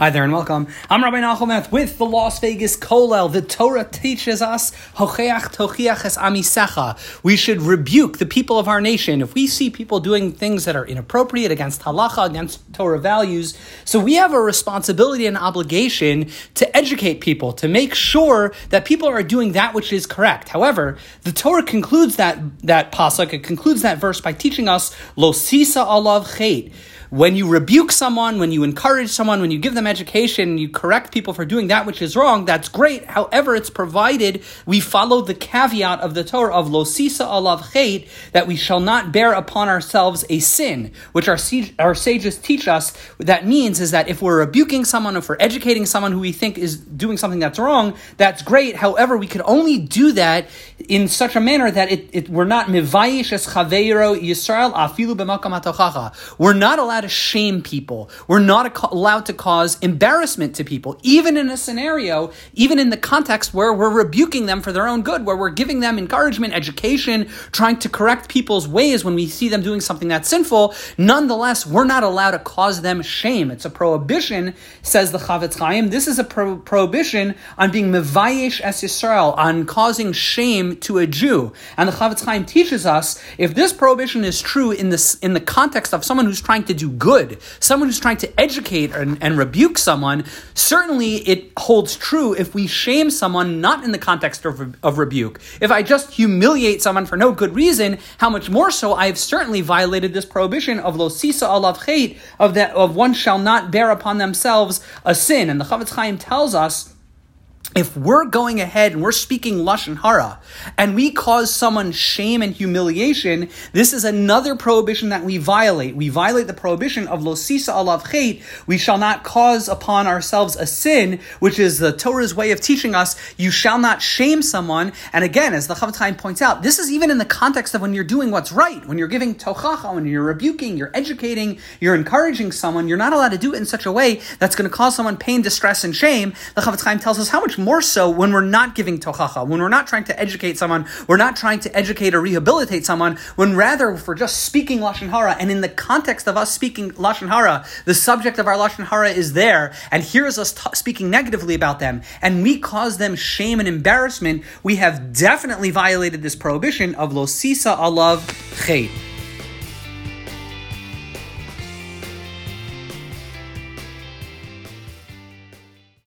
Hi there and welcome. I'm Rabbi Nachumeth with the Las Vegas Kollel. The Torah teaches us es Amisecha. We should rebuke the people of our nation if we see people doing things that are inappropriate against halacha, against Torah values. So we have a responsibility and obligation to educate people, to make sure that people are doing that which is correct. However, the Torah concludes that that pasuk, it concludes that verse by teaching us Lo Sisa Alav Chait when you rebuke someone, when you encourage someone, when you give them education, you correct people for doing that which is wrong, that's great. However, it's provided we follow the caveat of the Torah of lo sisa alav chait, that we shall not bear upon ourselves a sin, which our, our sages teach us. What that means is that if we're rebuking someone, if we're educating someone who we think is doing something that's wrong, that's great. However, we can only do that in such a manner that it, it we're not mivayish es chaveiro Yisrael afilu b'makam We're not allowed to shame people. We're not allowed to cause embarrassment to people, even in a scenario, even in the context where we're rebuking them for their own good, where we're giving them encouragement, education, trying to correct people's ways when we see them doing something that's sinful. Nonetheless, we're not allowed to cause them shame. It's a prohibition, says the Chafetz Chaim. This is a pro- prohibition on being mivayish es Yisrael, on causing shame to a Jew. And the Chafetz Chaim teaches us if this prohibition is true in this in the context of someone who's trying to do good, someone who's trying to educate and, and, rebuke someone, certainly it holds true if we shame someone not in the context of, of rebuke. If I just humiliate someone for no good reason, how much more so I have certainly violated this prohibition of lo sisa alav chait, of that of one shall not bear upon themselves a sin. And the Chafetz Chaim tells us if we're going ahead and we're speaking lashon hara and we cause someone shame and humiliation, this is another prohibition that we violate. We violate the prohibition of losisa alav chait. We shall not cause upon ourselves a sin, which is the Torah's way of teaching us. You shall not shame someone. And again, as the Chafetz Chaim points out, this is even in the context of when you're doing what's right, when you're giving tochacha, when you're rebuking, you're educating, you're encouraging someone. You're not allowed to do it in such a way that's going to cause someone pain, distress, and shame. The Chafetz Chaim tells us how much more so when we're not giving tochacha, when we're not trying to educate someone, we're not trying to educate or rehabilitate someone, when rather if we're just speaking lashon hara, and in the context of us speaking lashon hara, the subject of our lashon hara is there, and hears us t- speaking negatively about them, and we cause them shame and embarrassment, we have definitely violated this prohibition of losisa alav chait.